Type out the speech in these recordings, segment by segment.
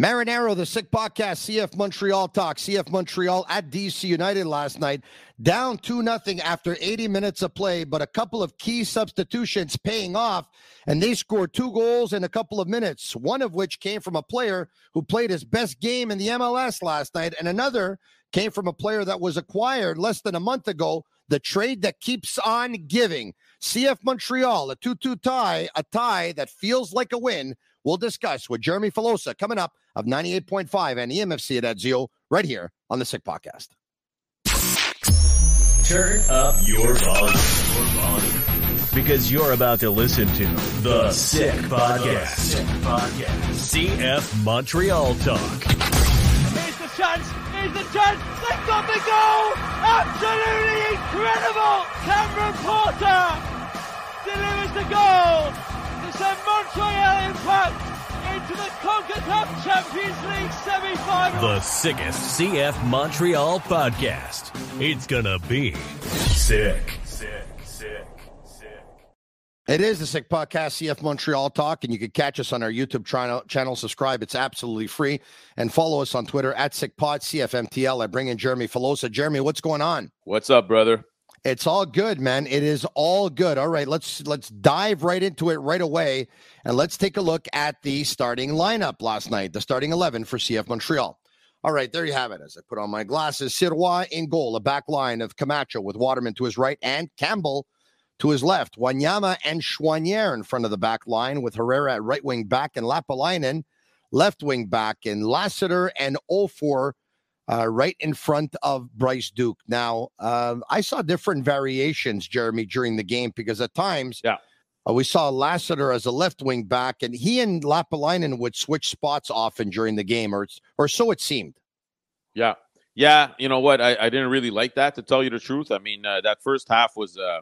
Marinaro, the Sick Podcast, CF Montreal talk. CF Montreal at DC United last night, down 2 nothing after 80 minutes of play, but a couple of key substitutions paying off, and they scored two goals in a couple of minutes, one of which came from a player who played his best game in the MLS last night, and another came from a player that was acquired less than a month ago. The trade that keeps on giving. CF Montreal, a 2 2 tie, a tie that feels like a win. We'll discuss with Jeremy Filosa coming up of 98.5 and EMFC at Edzio right here on the Sick Podcast. Turn up your volume. Because you're about to listen to The Sick Podcast. Sick Podcast. CF Montreal Talk. Here's the chance. Here's the chance. They've got the goal. Absolutely incredible. Cameron Porter delivers the goal to send Montreal Impact into the CONCACAF Champions League semi-final. The sickest CF Montreal podcast. It's gonna be sick. Sick, sick, sick. It is the Sick Podcast, CF Montreal Talk, and you can catch us on our YouTube channel. channel. Subscribe; it's absolutely free, and follow us on Twitter at SickPod CFMTL. I bring in Jeremy Filosa. Jeremy, what's going on? What's up, brother? It's all good, man. It is all good. All right, let's let's dive right into it right away, and let's take a look at the starting lineup last night, the starting eleven for CF Montreal. All right, there you have it. As I put on my glasses, Sirois in goal, a back line of Camacho with Waterman to his right and Campbell to his left. Wanyama and Choinière in front of the back line with Herrera at right wing back and Lappalainen left wing back and Lassiter and Offor uh, right in front of Bryce Duke. Now, um, I saw different variations, Jeremy, during the game because at times, yeah. Uh, we saw Lassiter as a left wing back, and he and Lappalainen would switch spots often during the game, or or so it seemed. Yeah, yeah. You know what? I, I didn't really like that, to tell you the truth. I mean, uh, that first half was. Uh,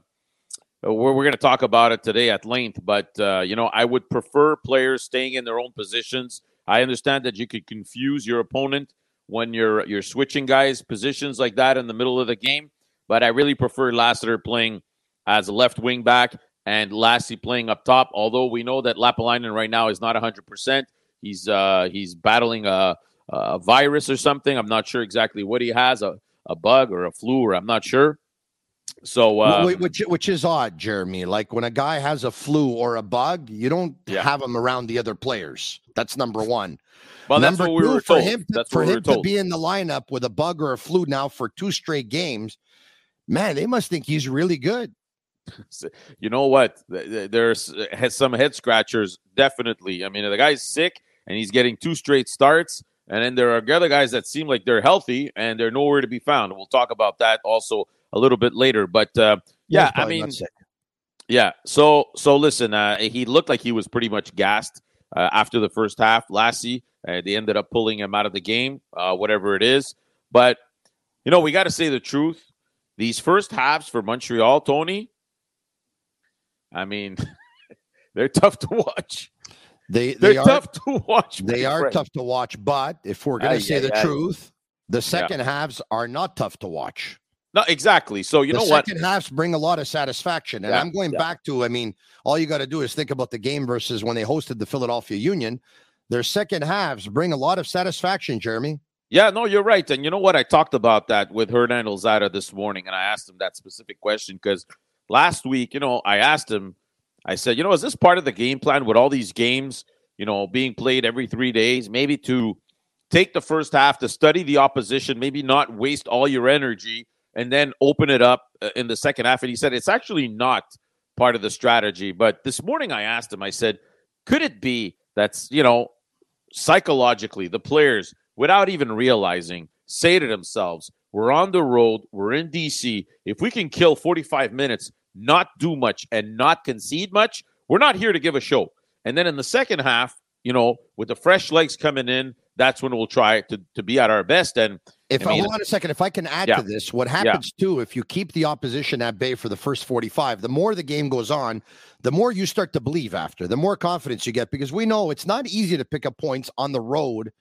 we're, we're going to talk about it today at length, but uh, you know, I would prefer players staying in their own positions. I understand that you could confuse your opponent when you're you're switching guys positions like that in the middle of the game. But I really prefer Lassiter playing as a left wing back and Lassi playing up top. Although we know that Lappalainen right now is not 100. percent He's uh, he's battling a, a, virus or something. I'm not sure exactly what he has a, a bug or a flu or I'm not sure. So, um, which which is odd, Jeremy. Like when a guy has a flu or a bug, you don't yeah. have him around the other players. That's number one. Well, Number that's what we were for told. him, to, for him we to be in the lineup with a bug or a flu now for two straight games, man, they must think he's really good. You know what? There's some head scratchers, definitely. I mean, the guy's sick and he's getting two straight starts. And then there are other guys that seem like they're healthy and they're nowhere to be found. We'll talk about that also a little bit later. But uh, yeah, I mean, yeah. So so listen, uh, he looked like he was pretty much gassed uh, after the first half. Lassi, uh, they ended up pulling him out of the game, uh, whatever it is. But, you know, we got to say the truth. These first halves for Montreal, Tony, I mean, they're tough to watch. They, they are tough to watch. They are friend. tough to watch. But if we're going to say the truth, the second yeah. halves are not tough to watch. No, exactly. So you the know what? Second halves bring a lot of satisfaction, and yeah, I'm going yeah. back to. I mean, all you got to do is think about the game versus when they hosted the Philadelphia Union. Their second halves bring a lot of satisfaction, Jeremy. Yeah, no, you're right. And you know what? I talked about that with Hernan Losada this morning, and I asked him that specific question because last week, you know, I asked him, I said, you know, is this part of the game plan with all these games, you know, being played every three days, maybe to take the first half to study the opposition, maybe not waste all your energy, and then open it up uh, in the second half. And he said it's actually not part of the strategy. But this morning I asked him, I said, could it be that's, you know, psychologically the players, without even realizing, say to themselves, we're on the road, we're in DC. If we can kill 45 minutes, not do much, and not concede much, we're not here to give a show. And then in the second half, you know, with the fresh legs coming in, that's when we'll try to, to be at our best. And if I mean, hold on a second, if I can add yeah. to this, what happens yeah. too, if you keep the opposition at bay for the first 45, the more the game goes on, the more you start to believe after, the more confidence you get, because we know it's not easy to pick up points on the road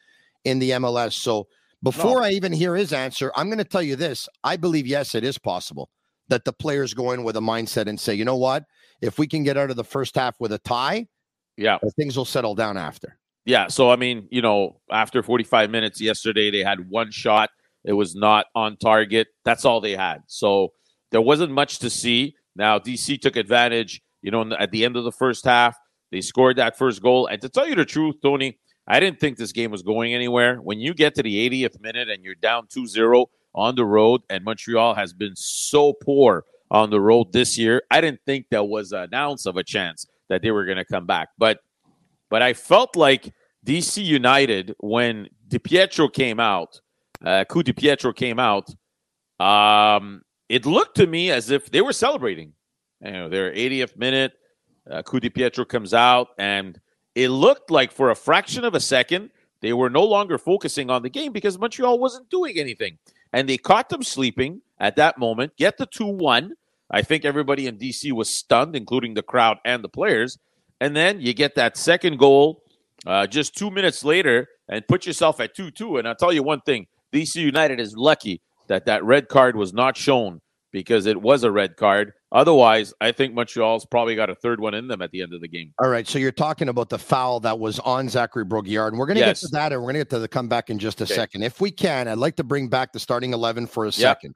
in the MLS. So before no. I even hear his answer, I'm going to tell you this. I believe, yes, it is possible that the players go in with a mindset and say, you know what? If we can get out of the first half with a tie, yeah, uh, things will settle down after. Yeah. So, I mean, you know, after 45 minutes yesterday, they had one shot. It was not on target. That's all they had. So there wasn't much to see. Now, DC took advantage, you know, at the end of the first half. They scored that first goal. And to tell you the truth, Tony, I didn't think this game was going anywhere. When you get to the 80th minute and you're down 2 0 on the road, and Montreal has been so poor on the road this year, I didn't think there was an ounce of a chance that they were going to come back. But but I felt like DC United, when DiPietro came out, uh, Ku DiPietro came out, um, it looked to me as if they were celebrating. You know, their 80th minute, uh, Ku DiPietro comes out, and it looked like for a fraction of a second, they were no longer focusing on the game because Montreal wasn't doing anything. And they caught them sleeping at that moment, get the 2 1. I think everybody in DC was stunned, including the crowd and the players. And then you get that second goal uh, just two minutes later and put yourself at 2 2. And I'll tell you one thing DC United is lucky that that red card was not shown because it was a red card. Otherwise, I think Montreal's probably got a third one in them at the end of the game. All right. So you're talking about the foul that was on Zachary Brault-Guillard. And we're going to yes. get to that and we're going to get to the comeback in just a okay. second. If we can, I'd like to bring back the starting 11 for a second.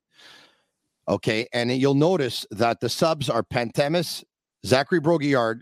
Okay. And you'll notice that the subs are Pantemis, Zachary Brault-Guillard,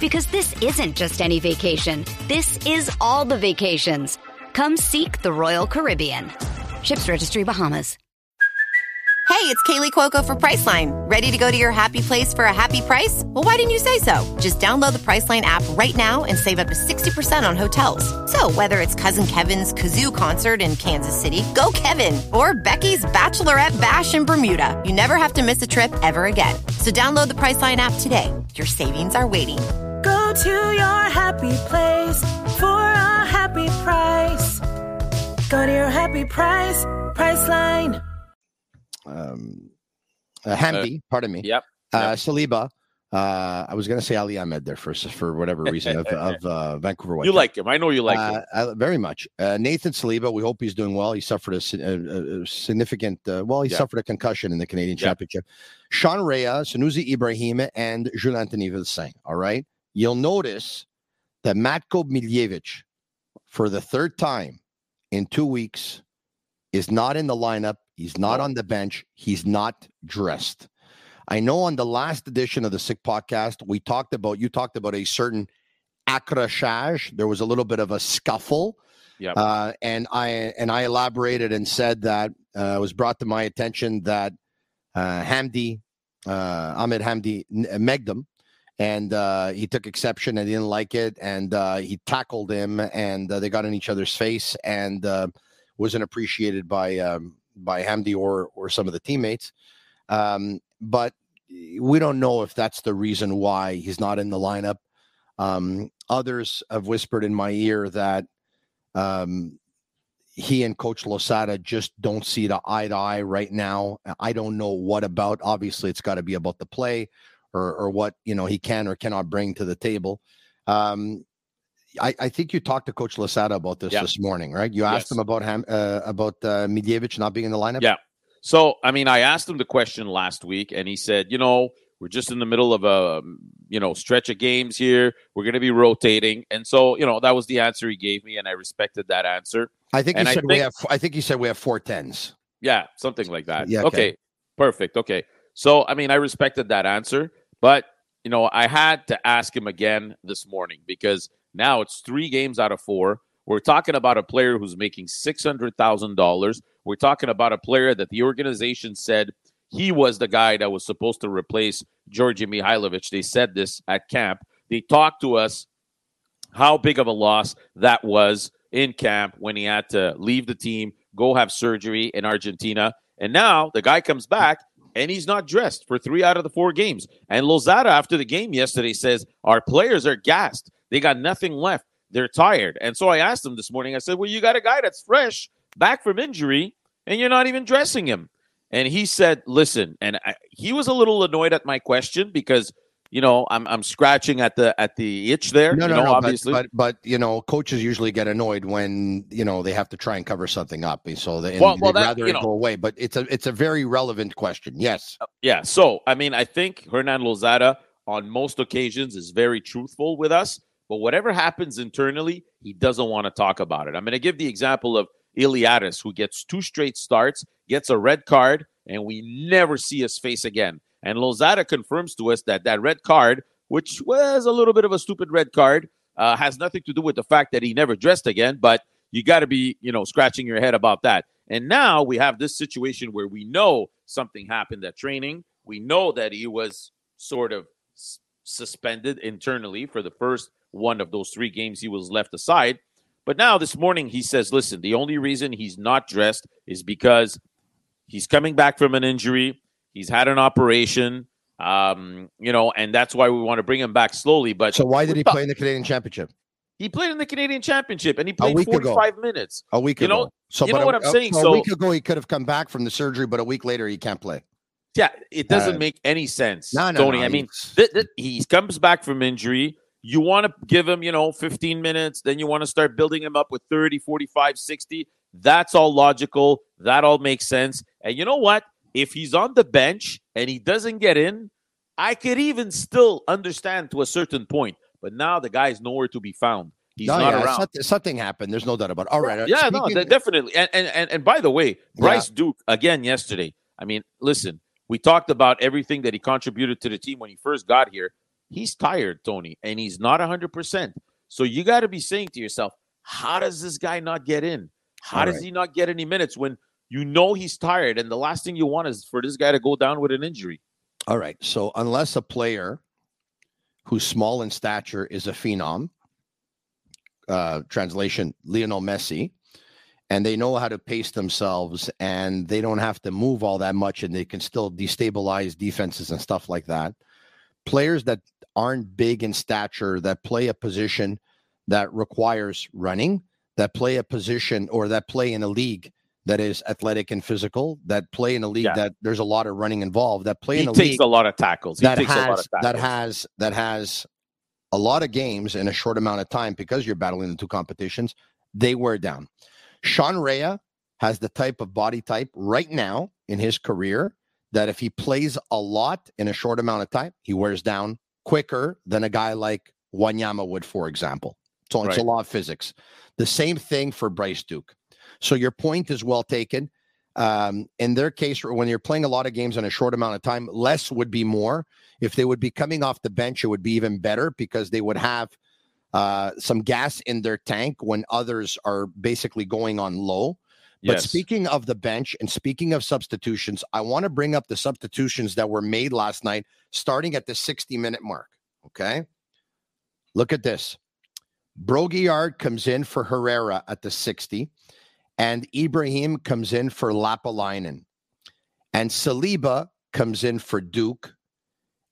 Because this isn't just any vacation. This is all the vacations. Come seek the Royal Caribbean. Ships Registry Bahamas. Hey, it's Kaley Cuoco for Priceline. Ready to go to your happy place for a happy price? Well, why didn't you say so? Just download the Priceline app right now and save up to 60% on hotels. So, whether it's Cousin Kevin's Kazoo concert in Kansas City, go Kevin, or Becky's Bachelorette Bash in Bermuda, you never have to miss a trip ever again. So, download the Priceline app today. Your savings are waiting Go to your happy place for a happy price. Go to your happy price, Priceline. Um, uh, Hamdi, uh, pardon me. Yep. Uh. Saliba. Uh, I was going to say Ali Ahmed there first for whatever reason of, of uh, Vancouver White. You like him. I know you like uh, him. Uh, very much. Uh, Nathan Saliba, we hope he's doing well. He suffered a, a, a significant, uh, well, he yeah. suffered a concussion in the Canadian yeah. Championship. Sean Rea, Sunusi Ibrahim, and Jules Anthony Vilsain. All right you'll notice that Matko Miljevic, for the third time in two weeks, is not in the lineup. He's not on the bench. He's not dressed. I know on the last edition of the Sick Podcast, we talked about, you talked about a certain accrochage. There was a little bit of a scuffle. Yeah. Uh, and I and I elaborated and said that uh, it was brought to my attention that uh, Hamdi, uh, Ahmed Hamdi Megdam, and uh, he took exception and didn't like it, and uh, he tackled him, and uh, they got in each other's face, and uh, wasn't appreciated by um, by Hamdi or or some of the teammates. Um, but we don't know if that's the reason why he's not in the lineup. Um, others have whispered in my ear that um, he and Coach Losada just don't see the eye to eye right now. I don't know what about. Obviously, it's got to be about the play or, or what you know he can or cannot bring to the table. Um, I, I, think you talked to Coach Losada about this yeah. this morning, right? You asked yes. him about him uh, about uh, Miljevic not being in the lineup. Yeah. So, I mean, I asked him the question last week, and he said, you know, we're just in the middle of a you know stretch of games here. We're going to be rotating, and so you know that was the answer he gave me, and I respected that answer. I think he And I said we have. I think he said we have four tens. Yeah, something like that. Yeah, okay. okay. Perfect. Okay. So, I mean, I respected that answer, but, you know, I had to ask him again this morning because now it's three games out of four. We're talking about a player who's making $600,000. We're talking about a player that the organization said he was the guy that was supposed to replace Djordje Mihailovic. They said this at camp. They talked to us how big of a loss that was in camp when he had to leave the team, go have surgery in Argentina. And now the guy comes back and he's not dressed for three out of the four games. And Losada, after the game yesterday, says, Our players are gassed. They got nothing left. They're tired. And so I asked him this morning, I said, Well, you got a guy that's fresh, back from injury, and you're not even dressing him. And he said, Listen, and I, he was a little annoyed at my question because. You know, I'm I'm scratching at the at the itch there. No, you no, know, no. Obviously. but but you know, coaches usually get annoyed when you know they have to try and cover something up, eh, so they, Well- well, they'd that- rather it know- go away. But it's a it's a very relevant question. Yes. Uh, yeah. So, I mean, I think Hernan Losada on most occasions is very truthful with us, but whatever happens internally, he doesn't want to talk about it. I'm going to give the example of Iliadis, who gets two straight starts, gets a red card, and we never see his face again. And Losada confirms to us that that red card, which was a little bit of a stupid red card, uh, has nothing to do with the fact that he never dressed again, but you got to be, you know, scratching your head about that. And now we have this situation where we know something happened at training. We know that he was sort of s- suspended internally for the first one of those three games he was left aside. But now this morning he says, listen, the only reason he's not dressed is because he's coming back from an injury. He's had an operation, um, you know, and that's why we want to bring him back slowly. But So why did he play in the Canadian Championship He played in the Canadian Championship and he played week ago. 45 minutes. a week You ago? know- so you know a- what I'm a- saying? A So- a week ago he could have come back from the surgery, but a week later he can't play. Yeah, it doesn't Uh, make any sense, No, no, Tony. no, I mean, th- th- he comes back from injury. You want to give him, you know, 15 minutes, then you want to start building him up with 30, 45, 60. That's all logical. That all makes sense. And you know what? If he's on the bench and he doesn't get in, I could even still understand to a certain point. But now the guy's nowhere to be found. He's No, not yeah, around. something, something happened. There's no doubt about. It. All right. uh, Yeah, no, speaking- de- definitely. And, and and and by the way, Bryce Duke again yesterday. I mean, listen, we talked about everything that he contributed to the team when he first got here. He's tired, Tony, and he's not 100%. So you got to be saying to yourself, how does this guy not get in? How All does right. he not get any minutes when you know he's tired and the last thing you want is for this guy to go down with an injury? All right. So unless a player who's small in stature is a phenom, uh, translation Lionel Messi, and they know how to pace themselves and they don't have to move all that much and they can still destabilize defenses and stuff like that. Players that aren't big in stature, that play a position that requires running, that play a position or that play in a league that is athletic and physical, that play in a league Yeah. that there's a lot of running involved, that play He in a takes league a lot of tackles. He that takes a lot has of tackles. that has that has a lot of games in a short amount of time because you're battling the two competitions. They wear down. Sean Rea has the type of body type right now in his career that if he plays a lot in a short amount of time, he wears down quicker than a guy like Wanyama would, for example. So it's a Right. law of physics. The same thing for Bryce Duke. So your point is well taken. Um, in their case, when you're playing a lot of games in a short amount of time, less would be more. If they would be coming off the bench, it would be even better because they would have uh, some gas in their tank when others are basically going on low. But Yes. speaking of the bench and speaking of substitutions, I want to bring up the substitutions that were made last night, starting at the 60 minute mark. Okay. Look at this. Brault-Guillard comes in for Herrera at the 60, and Ibrahim comes in for Lappalainen. And Saliba comes in for Duke.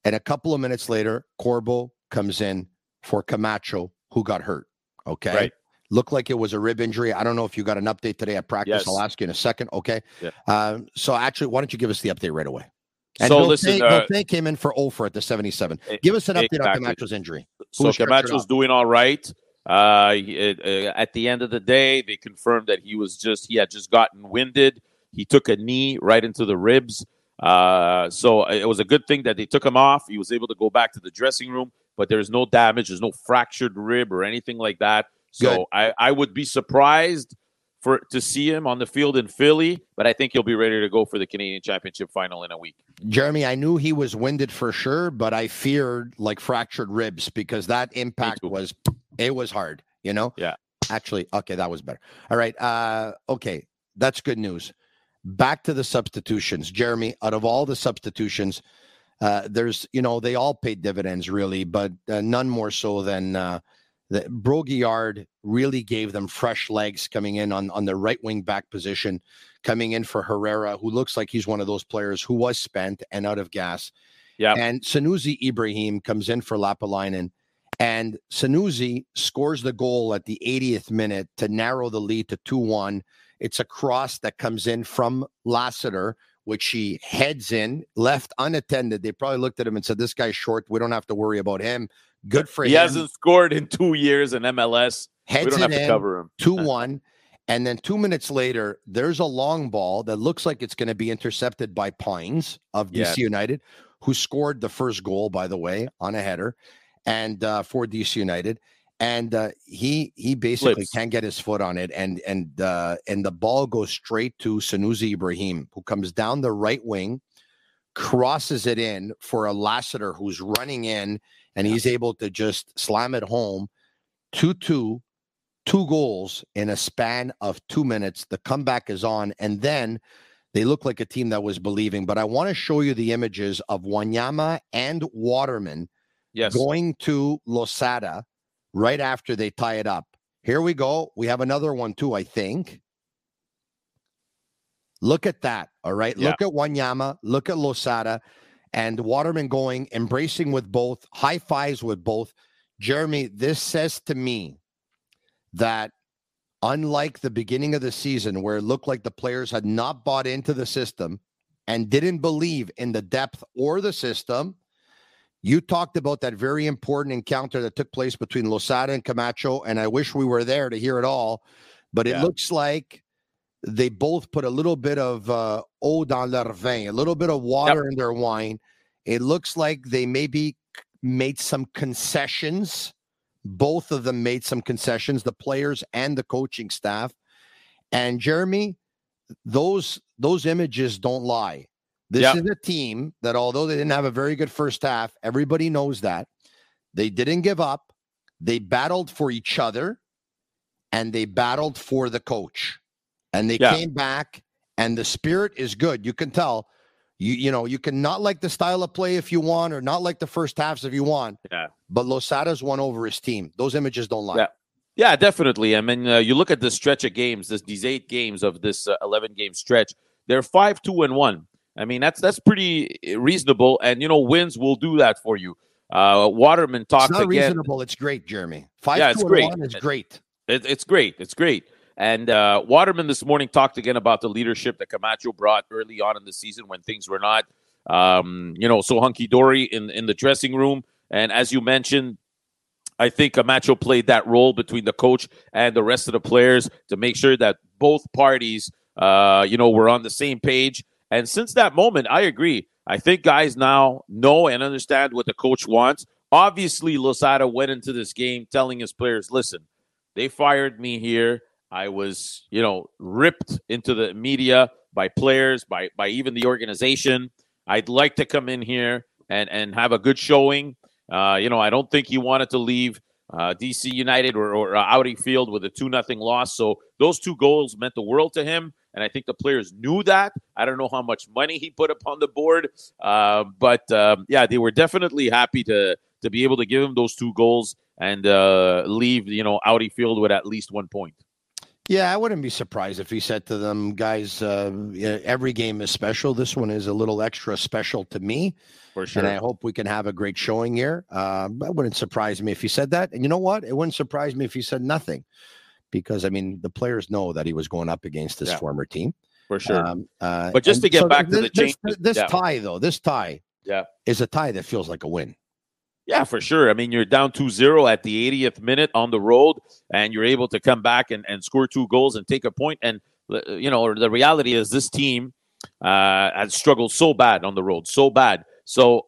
And a couple of minutes later, Corbo comes in for Camacho, who got hurt. Okay. Right. Looked like it was a rib injury. I don't know if you got an update today at practice. Yes. I'll ask you in a second. Okay. Yeah. Um, so actually, why don't you give us the update right away? And so listen, uh, came in for Offor at the 77. e- Give us an update on. Camacho's injury. So Camacho's doing all right. Uh, he- uh, uh, at the end of the day, they confirmed that he was just he had just gotten winded. He took a knee right into the ribs. Uh, so it was a good thing that they took him off. He was able to go back to the dressing room, but there's no damage. There's no fractured rib or anything like that. So Good. I, I would be surprised for to see him on the field in Philly, but I think he'll be ready to go for the Canadian Championship final in a week. Jeremy, I knew he was winded for sure, but I feared like fractured ribs because that impact was it was hard, you know? Yeah. Actually, okay, that was better. All right. Uh okay, that's good news. Back to the substitutions. Jeremy, out of all the substitutions, uh there's, you know, they all paid dividends really, but uh, none more so than uh the Brault-Guillard really gave them fresh legs coming in on on the right wing back position coming in for Herrera, who looks like he's one of those players who was spent and out of gas. Yeah. And Sunusi Ibrahim comes in for Lappalainen. And Sunusi scores the goal at the 80th minute to narrow the lead to 2 1. It's a cross that comes in from Lassiter, which he heads in, left unattended. They probably looked at him and said, This guy's short. We don't have to worry about him. Good for He him. He hasn't scored in two years in MLS. Heads we don't have to cover him. 2 1. And then two minutes later, there's a long ball that looks like it's going to be intercepted by Pines of DC Yeah. United, who scored the first goal, by the way, on a header and uh, for DC United. And uh, he he basically can't get his foot on it, and and uh, and the ball goes straight to Sunusi Ibrahim, who comes down the right wing, crosses it in for a Lassiter who's running in, and he's able to just slam it home, two two, two goals in a span of two minutes. The comeback is on, and then they look like a team that was believing. But I want to show you the images of Wanyama and Waterman Yes. going to Losada right after they tie it up. Here we go. We have another one too, I think. Look at that. All right. Yeah. Look at Wanyama. Look at Losada and Waterman going, embracing with both, high fives with both. Jeremy, this says to me that unlike the beginning of the season where it looked like the players had not bought into the system and didn't believe in the depth or the system, you talked about that very important encounter that took place between Losada and Camacho, and I wish we were there to hear it all. But it Yeah. looks like they both put a little bit of uh, eau dans leur vin, a little bit of water in their wine. It looks like they maybe made some concessions. Both of them made some concessions, the players and the coaching staff. And Jeremy, those those images don't lie. This Yeah. is a team that, although they didn't have a very good first half, everybody knows that they didn't give up. They battled for each other, and they battled for the coach, and they Yeah. came back. And the spirit is good. You can tell. You you know you can not like the style of play if you want, or not like the first halves if you want. Yeah. But Losada's won over his team. Those images don't lie. Yeah. Yeah, definitely. I mean, uh, you look at this stretch of games, this these eight games of this uh, eleven game stretch. They're five, two, and one. I mean, that's that's pretty uh, reasonable, and you know, wins will do that for you. Uh, Waterman It's talked not again. reasonable. It's great, Jeremy. Five Yeah, it's great. one is great. It, it's great. It's great. And uh, Waterman this morning talked again about the leadership that Camacho brought early on in the season when things were not, um, you know, so hunky dory in in the dressing room. And as you mentioned, I think Camacho played that role between the coach and the rest of the players to make sure that both parties, uh, you know, were on the same page. And since that moment, I agree. I think guys now know and understand what the coach wants. Obviously, Losada went into this game telling his players, listen, they fired me here. I was, you know, ripped into the media by players, by by even the organization. I'd like to come in here and and have a good showing. Uh, you know, I don't think he wanted to leave uh, DC United or, or uh, Audi Field with a two nothing loss. So those two goals meant the world to him, and I think the players knew that. I don't know how much money he put upon the board, uh, but um, yeah, they were definitely happy to to be able to give him those two goals and uh, leave you know Audi Field with at least one point. Yeah, I wouldn't be surprised if he said to them, guys, uh, every game is special. This one is a little extra special to me. For sure. And I hope we can have a great showing here. Uh, that wouldn't surprise me if he said that. And you know what? It wouldn't surprise me if he said nothing because, I mean, the players know that he was going up against his Yeah. former team. For sure. Um, uh, But just to get so back to this, the this, change- this yeah. tie, though, this tie Yeah. is a tie that feels like a win. Yeah, for sure. I mean, you're down 2 0 at the 80th minute on the road, and you're able to come back and, and score two goals and take a point. And you know, the reality is this team uh, has struggled so bad on the road, so bad. So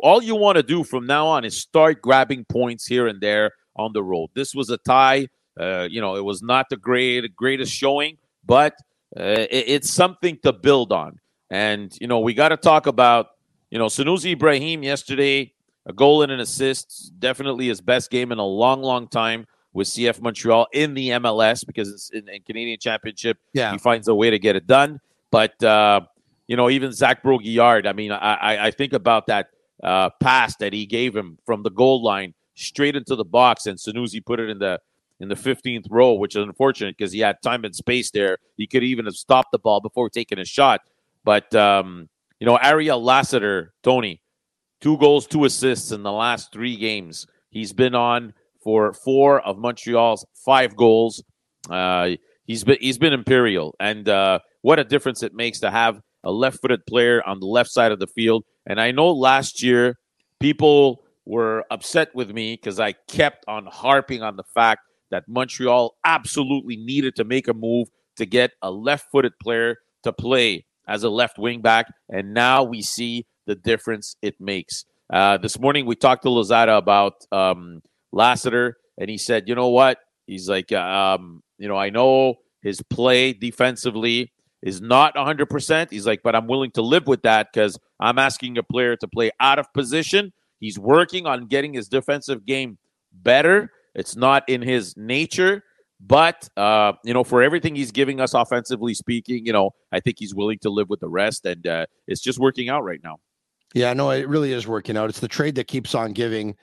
all you want to do from now on is start grabbing points here and there on the road. This was a tie. Uh, you know, it was not the great greatest showing, but uh, it, it's something to build on. And you know, we got to talk about you know Sunusi Ibrahim yesterday, a goal and an assist, definitely his best game in a long, long time with CF Montreal in the MLS because it's in, in Canadian Championship. Yeah, he finds a way to get it done. But uh, you know, even Zach Brault-Guillard. I mean, I, I think about that uh, pass that he gave him from the goal line straight into the box, and Sunusi put it in the in the 15th row, which is unfortunate because he had time and space there. He could even have stopped the ball before taking a shot. But um, you know, Ariel Lassiter, Tony, two goals, two assists in the last three games. He's been on for four of Montreal's five goals. Uh, he's been he's been imperial, and uh, what a difference it makes to have a left-footed player on the left side of the field. And I know last year people were upset with me because I kept on harping on the fact that Montreal absolutely needed to make a move to get a left-footed player to play as a left wing back, and now we see the difference it makes. Uh, this morning we talked to Losada about um, Lassiter, and he said, "You know what? He's like, um, you know, I know his play defensively is not 100%. He's like, but I'm willing to live with that because I'm asking a player to play out of position. He's working on getting his defensive game better. It's not in his nature, but uh, you know, for everything he's giving us offensively speaking, you know, I think he's willing to live with the rest, and uh, it's just working out right now. Yeah, no, it really is working out. It's the trade that keeps on giving.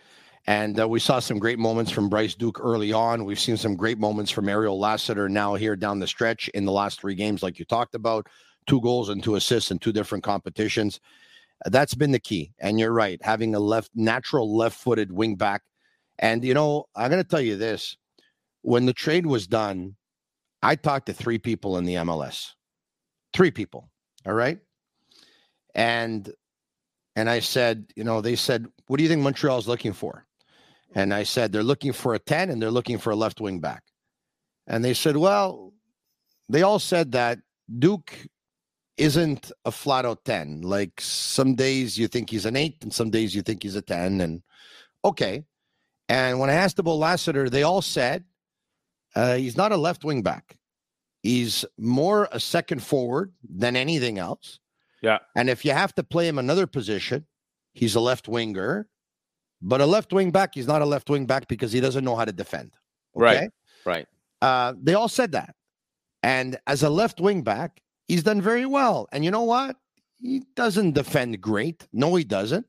And uh, we saw some great moments from Bryce Duke early on. We've seen some great moments from Ariel Lassiter now here down the stretch in the last three games, like you talked about two goals and two assists in two different competitions. That's been the key. And you're right, having a left, natural left footed wing back. And, you know, I'm going to tell you this when the trade was done, I talked to three people in the MLS, three people. All right. And, and I said, you know, they said, what do you think Montreal's looking for? And I said, they're looking for a 10 and they're looking for a left wing back. And they said, well, they all said that Duke isn't a flat out 10. Like some days you think he's an eight and some days you think he's a 10. And okay. And when I asked about Lassiter, they all said uh, he's not a left wing back. He's more a second forward than anything else. Yeah. And if you have to play him another position, he's a left winger. But a left wing back, he's not a left wing back because he doesn't know how to defend. Okay? Right. Right. Uh, they all said that. And as a left wing back, he's done very well. And you know what? He doesn't defend great. No, he doesn't.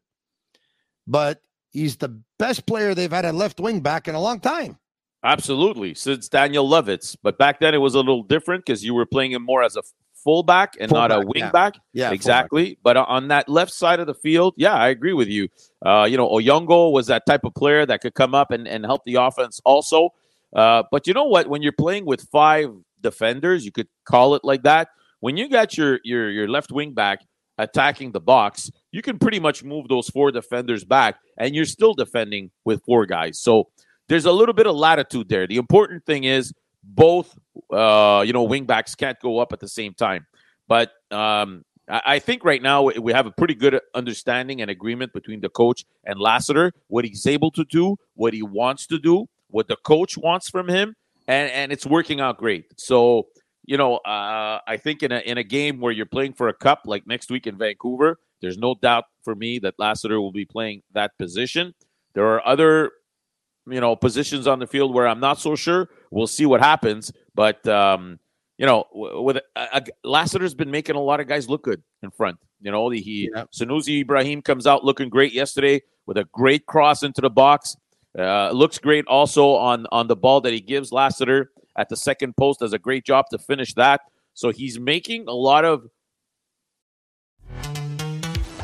But he's the best player they've had at left wing back in a long time. Absolutely, since Daniel Lovitz. But back then it was a little different because you were playing him more as a fullback and fullback, not a wing yeah. back. Yeah, exactly. Fullback. But on that left side of the field, yeah, I agree with you. Uh, you know, Oyongo was that type of player that could come up and, and help the offense also. Uh, but you know what? When you're playing with five defenders, you could call it like that. When you got your your your left wing back attacking the box, you can pretty much move those four defenders back, and you're still defending with four guys. So there's a little bit of latitude there. The important thing is both uh, you know wingbacks can't go up at the same time. But um, I, I think right now we have a pretty good understanding and agreement between the coach and Lassiter, what he's able to do, what he wants to do, what the coach wants from him, and and it's working out great. So you know, uh, I think in a in a game where you're playing for a cup like next week in Vancouver, there's no doubt for me that Lassiter will be playing that position. There are other you know positions on the field where I'm not so sure. We'll see what happens, but um, you know, with uh, Lassiter's been making a lot of guys look good in front. You know, he yeah. Sunusi Ibrahim comes out looking great yesterday with a great cross into the box. Uh, looks great also on on the ball that he gives Lassiter at the second post. Does a great job to finish that. So he's making a lot of.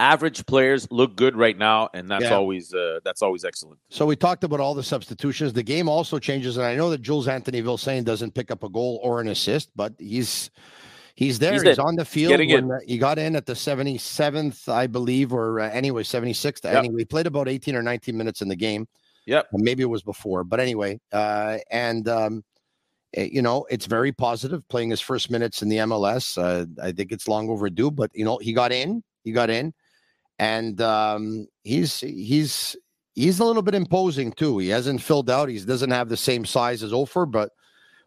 Average players look good right now, and that's Yeah. always uh, that's always excellent. So we talked about all the substitutions. The game also changes, and I know that Jules Anthony Vilsain doesn't pick up a goal or an assist, but he's he's there. He's He's, on the field. When, uh, he got in at the seventy seventh, I believe, or uh, anyway, seventy sixth. Yep. Anyway, he played about eighteen or nineteen minutes in the game. Yep. Or maybe it was before, but anyway, uh, and um, eh, you know, it's very positive playing his first minutes in the MLS. Uh, I think it's long overdue, but you know, he got in. He got in, and um, he's he's he's a little bit imposing too. He hasn't filled out. He doesn't have the same size as Offor, but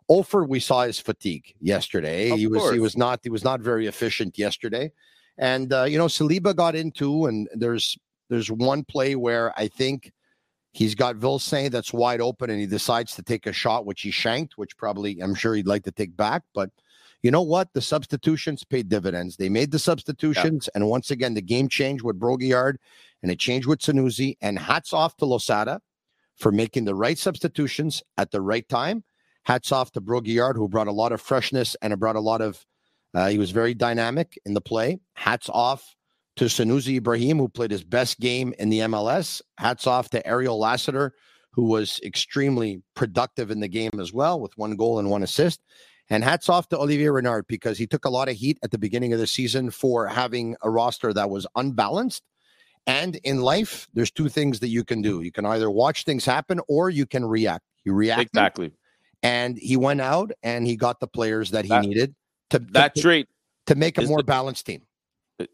Offor, we saw his fatigue yesterday. Of he was course. he was not he was not very efficient yesterday, and uh, you know Saliba got into and there's there's one play where I think he's got Vilsain that's wide open and he decides to take a shot which he shanked, which probably I'm sure he'd like to take back, but. You know what? The substitutions paid dividends. They made the substitutions, and once again, the game changed with Brault-Guillard, and it changed with Sunusi. And hats off to Losada for making the right substitutions at the right time. Hats off to Brault-Guillard, who brought a lot of freshness and it brought a lot of. Uh, he was very dynamic in the play. Hats off to Sunusi Ibrahim, who played his best game in the MLS. Hats off to Ariel Lassiter, who was extremely productive in the game as well, with one goal and one assist. And hats off to Olivier Renard because he took a lot of heat at the beginning of the season for having a roster that was unbalanced. And in life, there's two things that you can do. You can either watch things happen or you can react. You react Exactly. and he went out and he got the players that he That- needed to That to, trade to make a more the- balanced team.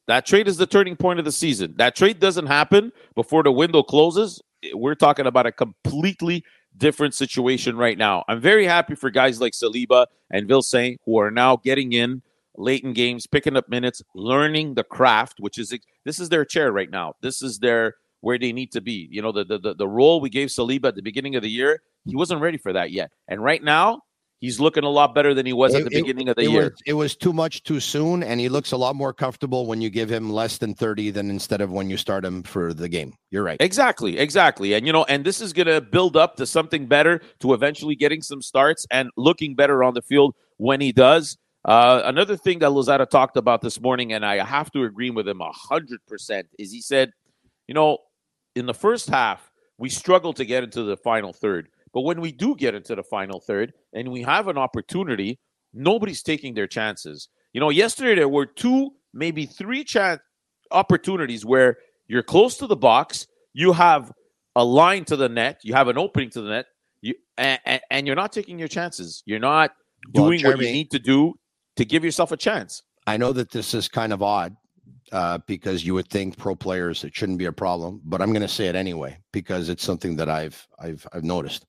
that trade is the turning point of the season. That trade doesn't happen before the window closes. We're talking about a completely different situation right now. I'm very happy for guys like Saliba and Vilsain who are now getting in late in games, picking up minutes, learning the craft, which is this is their chair right now. This is their where they need to be. You know, the the the, the role we gave Saliba at the beginning of the year, he wasn't ready for that yet. And right now, he's looking a lot better than he was at the beginning of the it year. Was, it was too much too soon, and he looks a lot more comfortable when you give him less than 30 than instead of when you start him for the game. You're right. Exactly, exactly. And you know, and this is going to build up to something better to eventually getting some starts and looking better on the field when he does. Uh, another thing that Losada talked about this morning, and I have to agree with him a hundred percent, is he said, you know, in the first half we struggled to get into the final third, but when we do get into the final third and we have an opportunity, nobody's taking their chances. You know, yesterday there were two, maybe three chance opportunities where you're close to the box, you have a line to the net, you have an opening to the net, you and, and, you're not taking your chances. You're not Well, doing what you need to do to give yourself a chance. I know that this is kind of odd uh, because you would think pro players it shouldn't be a problem, but I'm going to say it anyway because it's something that I've I've I've noticed.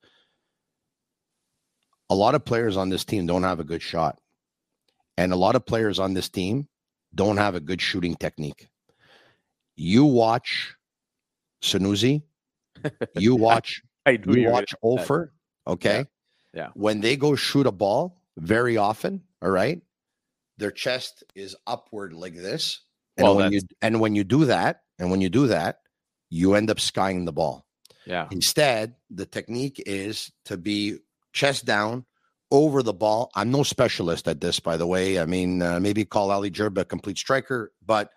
A lot of players on this team don't have a good shot, and a lot of players on this team don't have a good shooting technique. You watch Sunusi, you watch I knew you you watch gonna say that. Offor, okay? Yeah. When they go shoot a ball, very often, all right, their chest is upward like this. And Well, when you and when you do that, and when you do that, you end up skying the ball. Yeah. Instead, the technique is to be chest down over the ball. I'm no specialist at this, by the way. I mean, uh, maybe call Ali Gerba a complete striker, but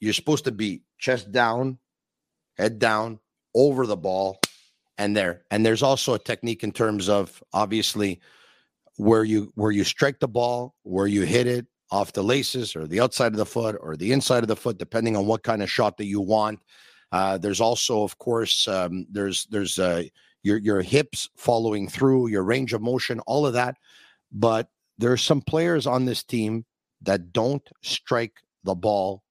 you're supposed to be chest down, head down, over the ball, and there. And there's also a technique in terms of obviously where you where you strike the ball, where you hit it off the laces or the outside of the foot or the inside of the foot, depending on what kind of shot that you want. Uh, there's also, of course, um, there's there's uh, your your hips following through, your range of motion, all of that. But there's some players on this team that don't strike the ball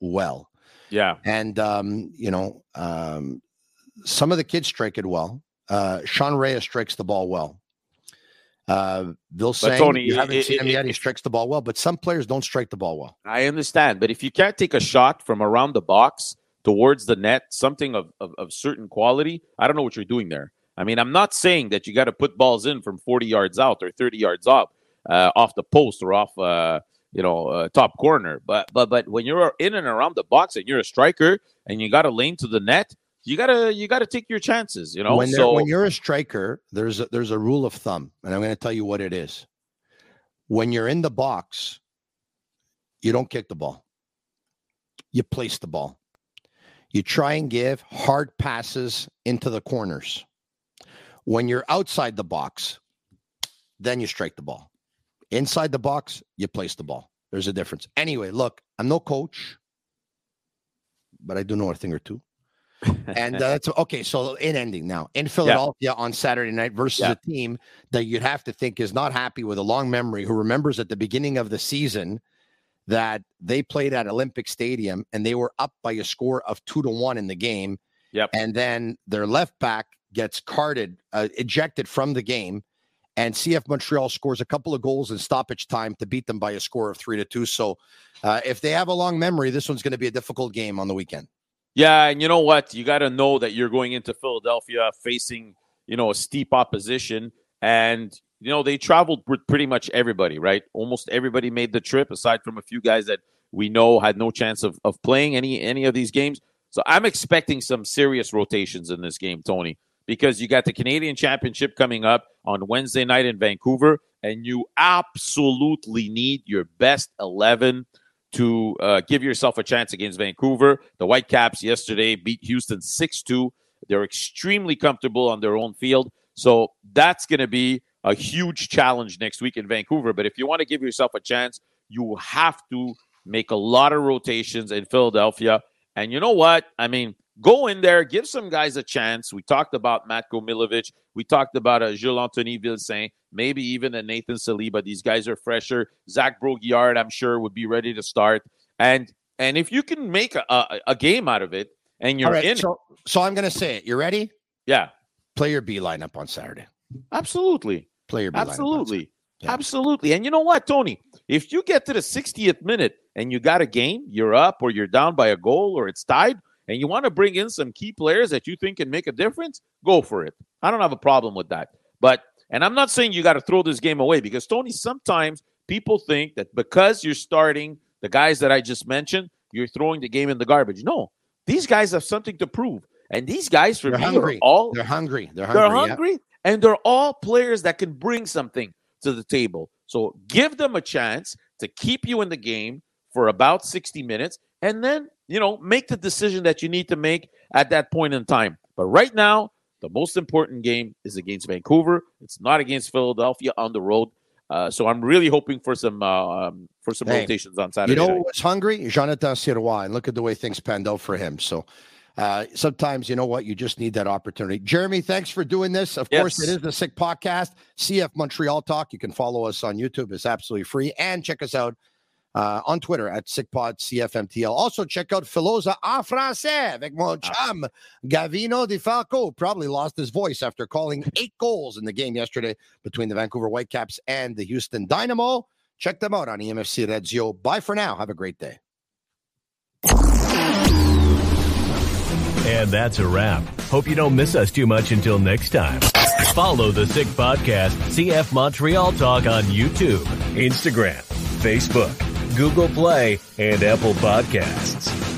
well. Yeah. And um, you know, um, some of the kids strike it well. Uh, Sean Reyes strikes the ball well. Uh, Vilsain Tony, you haven't it- seen him it- yet. He strikes the ball well, but some players don't strike the ball well. I understand, but if you can't take a shot from around the box towards the net, something of, of, of certain quality, I don't know what you're doing there. I mean, I'm not saying that you got to put balls in from 40 yards out or 30 yards up, uh, off the post or off, uh, you know, uh, top corner. But but but when you're in and around the box and you're a striker and you got a lane to the net, you gotta you gotta take your chances. You know, when, so when you're a striker, there's a, there's a rule of thumb, and I'm going to tell you what it is. When you're in the box, you don't kick the ball. you place the ball. You try and give hard passes into the corners. When you're outside the box, then you strike the ball. Inside the box, you place the ball. There's a difference. Anyway, look, I'm no coach, but I do know a thing or two. and uh, that's okay. So, in ending now in Philadelphia yeah. on Saturday night versus yeah. a team that you'd have to think is not happy with a long memory, who remembers at the beginning of the season that they played at Olympic Stadium and they were up by a score of two to one in the game. Yep. And then their left back gets carded, uh, ejected from the game and CF Montreal scores a couple of goals in stoppage time to beat them by a score of three to two. So, uh, if they have a long memory, this one's going to be a difficult game on the weekend. Yeah, and you know what? You got to know that you're going into Philadelphia facing you know a steep opposition, and you know they traveled with pretty much everybody, right? Almost everybody made the trip, aside from a few guys that we know had no chance of of playing any any of these games. So I'm expecting some serious rotations in this game, Tony because you got the Canadian Championship coming up on Wednesday night in Vancouver, and you absolutely need your best 11 to uh, give yourself a chance against Vancouver. The Whitecaps yesterday beat Houston 6 2. They're extremely comfortable on their own field. So that's going to be a huge challenge next week in Vancouver. But if you want to give yourself a chance, you have to make a lot of rotations in Philadelphia. And you know what? I mean, go in there, give some guys a chance. We talked about Matko Miljevic. We talked about a uh, Jules Anthony Vilsaint, maybe even a Nathan Saliba. These guys are fresher. Zach Brault-Guillard, I'm sure, would be ready to start. And and if you can make a, a, a game out of it and you're right, in so, so I'm going to say it. You ready? Yeah. Play your B lineup on Saturday. Absolutely. Play your Absolutely. Yeah. Absolutely. And you know what, Tony? If you get to the 60th minute and you got a game, you're up or you're down by a goal or it's tied – and you want to bring in some key players that you think can make a difference, go for it. I don't have a problem with that. But, and I'm not saying you got to throw this game away because, Tony, sometimes people think that because you're starting the guys that I just mentioned, you're throwing the game in the garbage. No, these guys have something to prove. And these guys, for they're me, hungry. are all they're hungry. They're hungry. They're hungry, yeah. and they're all players that can bring something to the table. So give them a chance to keep you in the game for about 60 minutes, and then you know, make the decision that you need to make at that point in time. But right now, the most important game is against Vancouver. It's not against Philadelphia on the road. Uh, so I'm really hoping for some uh, um, for some hey, rotations on Saturday. You know what's hungry? Jonathan Sirois, and look at the way things panned out for him. So uh, sometimes you know what you just need that opportunity. Jeremy, thanks for doing this. Of yes. course, it is the Sick Podcast, CF Montreal Talk. You can follow us on YouTube; it's absolutely free, and check us out uh, on Twitter at SickPod CFMTL. Also, check out Filosa en français avec mon chum Gavino Di Falco. Probably lost his voice after calling eight goals in the game yesterday between the Vancouver Whitecaps and the Houston Dynamo. Check them out on EMFC Radio. Bye for now. Have a great day. And that's a wrap. Hope you don't miss us too much until next time. Follow the Sick Podcast, CF Montreal Talk on YouTube, Instagram, Facebook Google Play, and Apple Podcasts.